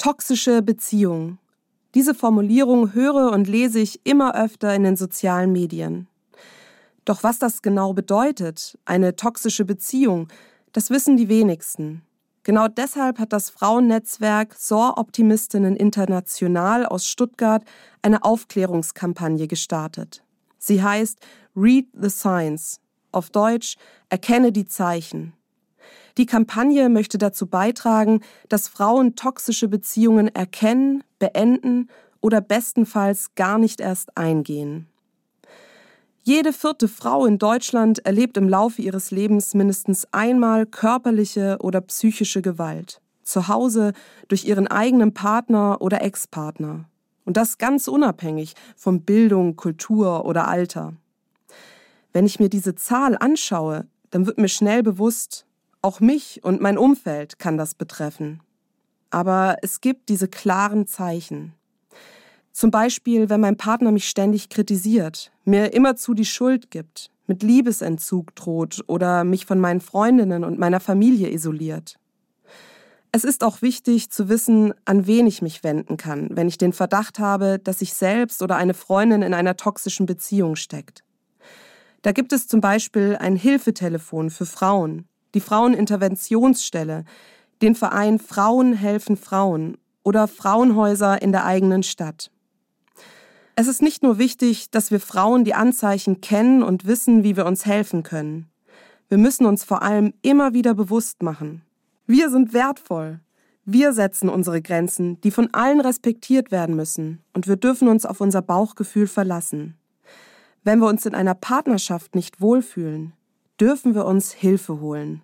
Toxische Beziehung. Diese Formulierung höre und lese ich immer öfter in den sozialen Medien. Doch was das genau bedeutet, eine toxische Beziehung, das wissen die wenigsten. Genau deshalb hat das Frauennetzwerk SOR Optimistinnen International aus Stuttgart eine Aufklärungskampagne gestartet. Sie heißt Read the Signs, auf Deutsch Erkenne die Zeichen. Die Kampagne möchte dazu beitragen, dass Frauen toxische Beziehungen erkennen, beenden oder bestenfalls gar nicht erst eingehen. Jede vierte Frau in Deutschland erlebt im Laufe ihres Lebens mindestens einmal körperliche oder psychische Gewalt. Zu Hause, durch ihren eigenen Partner oder Ex-Partner. Und das ganz unabhängig von Bildung, Kultur oder Alter. Wenn ich mir diese Zahl anschaue, dann wird mir schnell bewusst, auch mich und mein Umfeld kann das betreffen. Aber es gibt diese klaren Zeichen. Zum Beispiel, wenn mein Partner mich ständig kritisiert, mir immerzu die Schuld gibt, mit Liebesentzug droht oder mich von meinen Freundinnen und meiner Familie isoliert. Es ist auch wichtig zu wissen, an wen ich mich wenden kann, wenn ich den Verdacht habe, dass ich selbst oder eine Freundin in einer toxischen Beziehung steckt. Da gibt es zum Beispiel ein Hilfetelefon für Frauen, die Fraueninterventionsstelle, den Verein Frauen helfen Frauen oder Frauenhäuser in der eigenen Stadt. Es ist nicht nur wichtig, dass wir Frauen die Anzeichen kennen und wissen, wie wir uns helfen können. Wir müssen uns vor allem immer wieder bewusst machen. Wir sind wertvoll. Wir setzen unsere Grenzen, die von allen respektiert werden müssen, und wir dürfen uns auf unser Bauchgefühl verlassen. Wenn wir uns in einer Partnerschaft nicht wohlfühlen, dürfen wir uns Hilfe holen.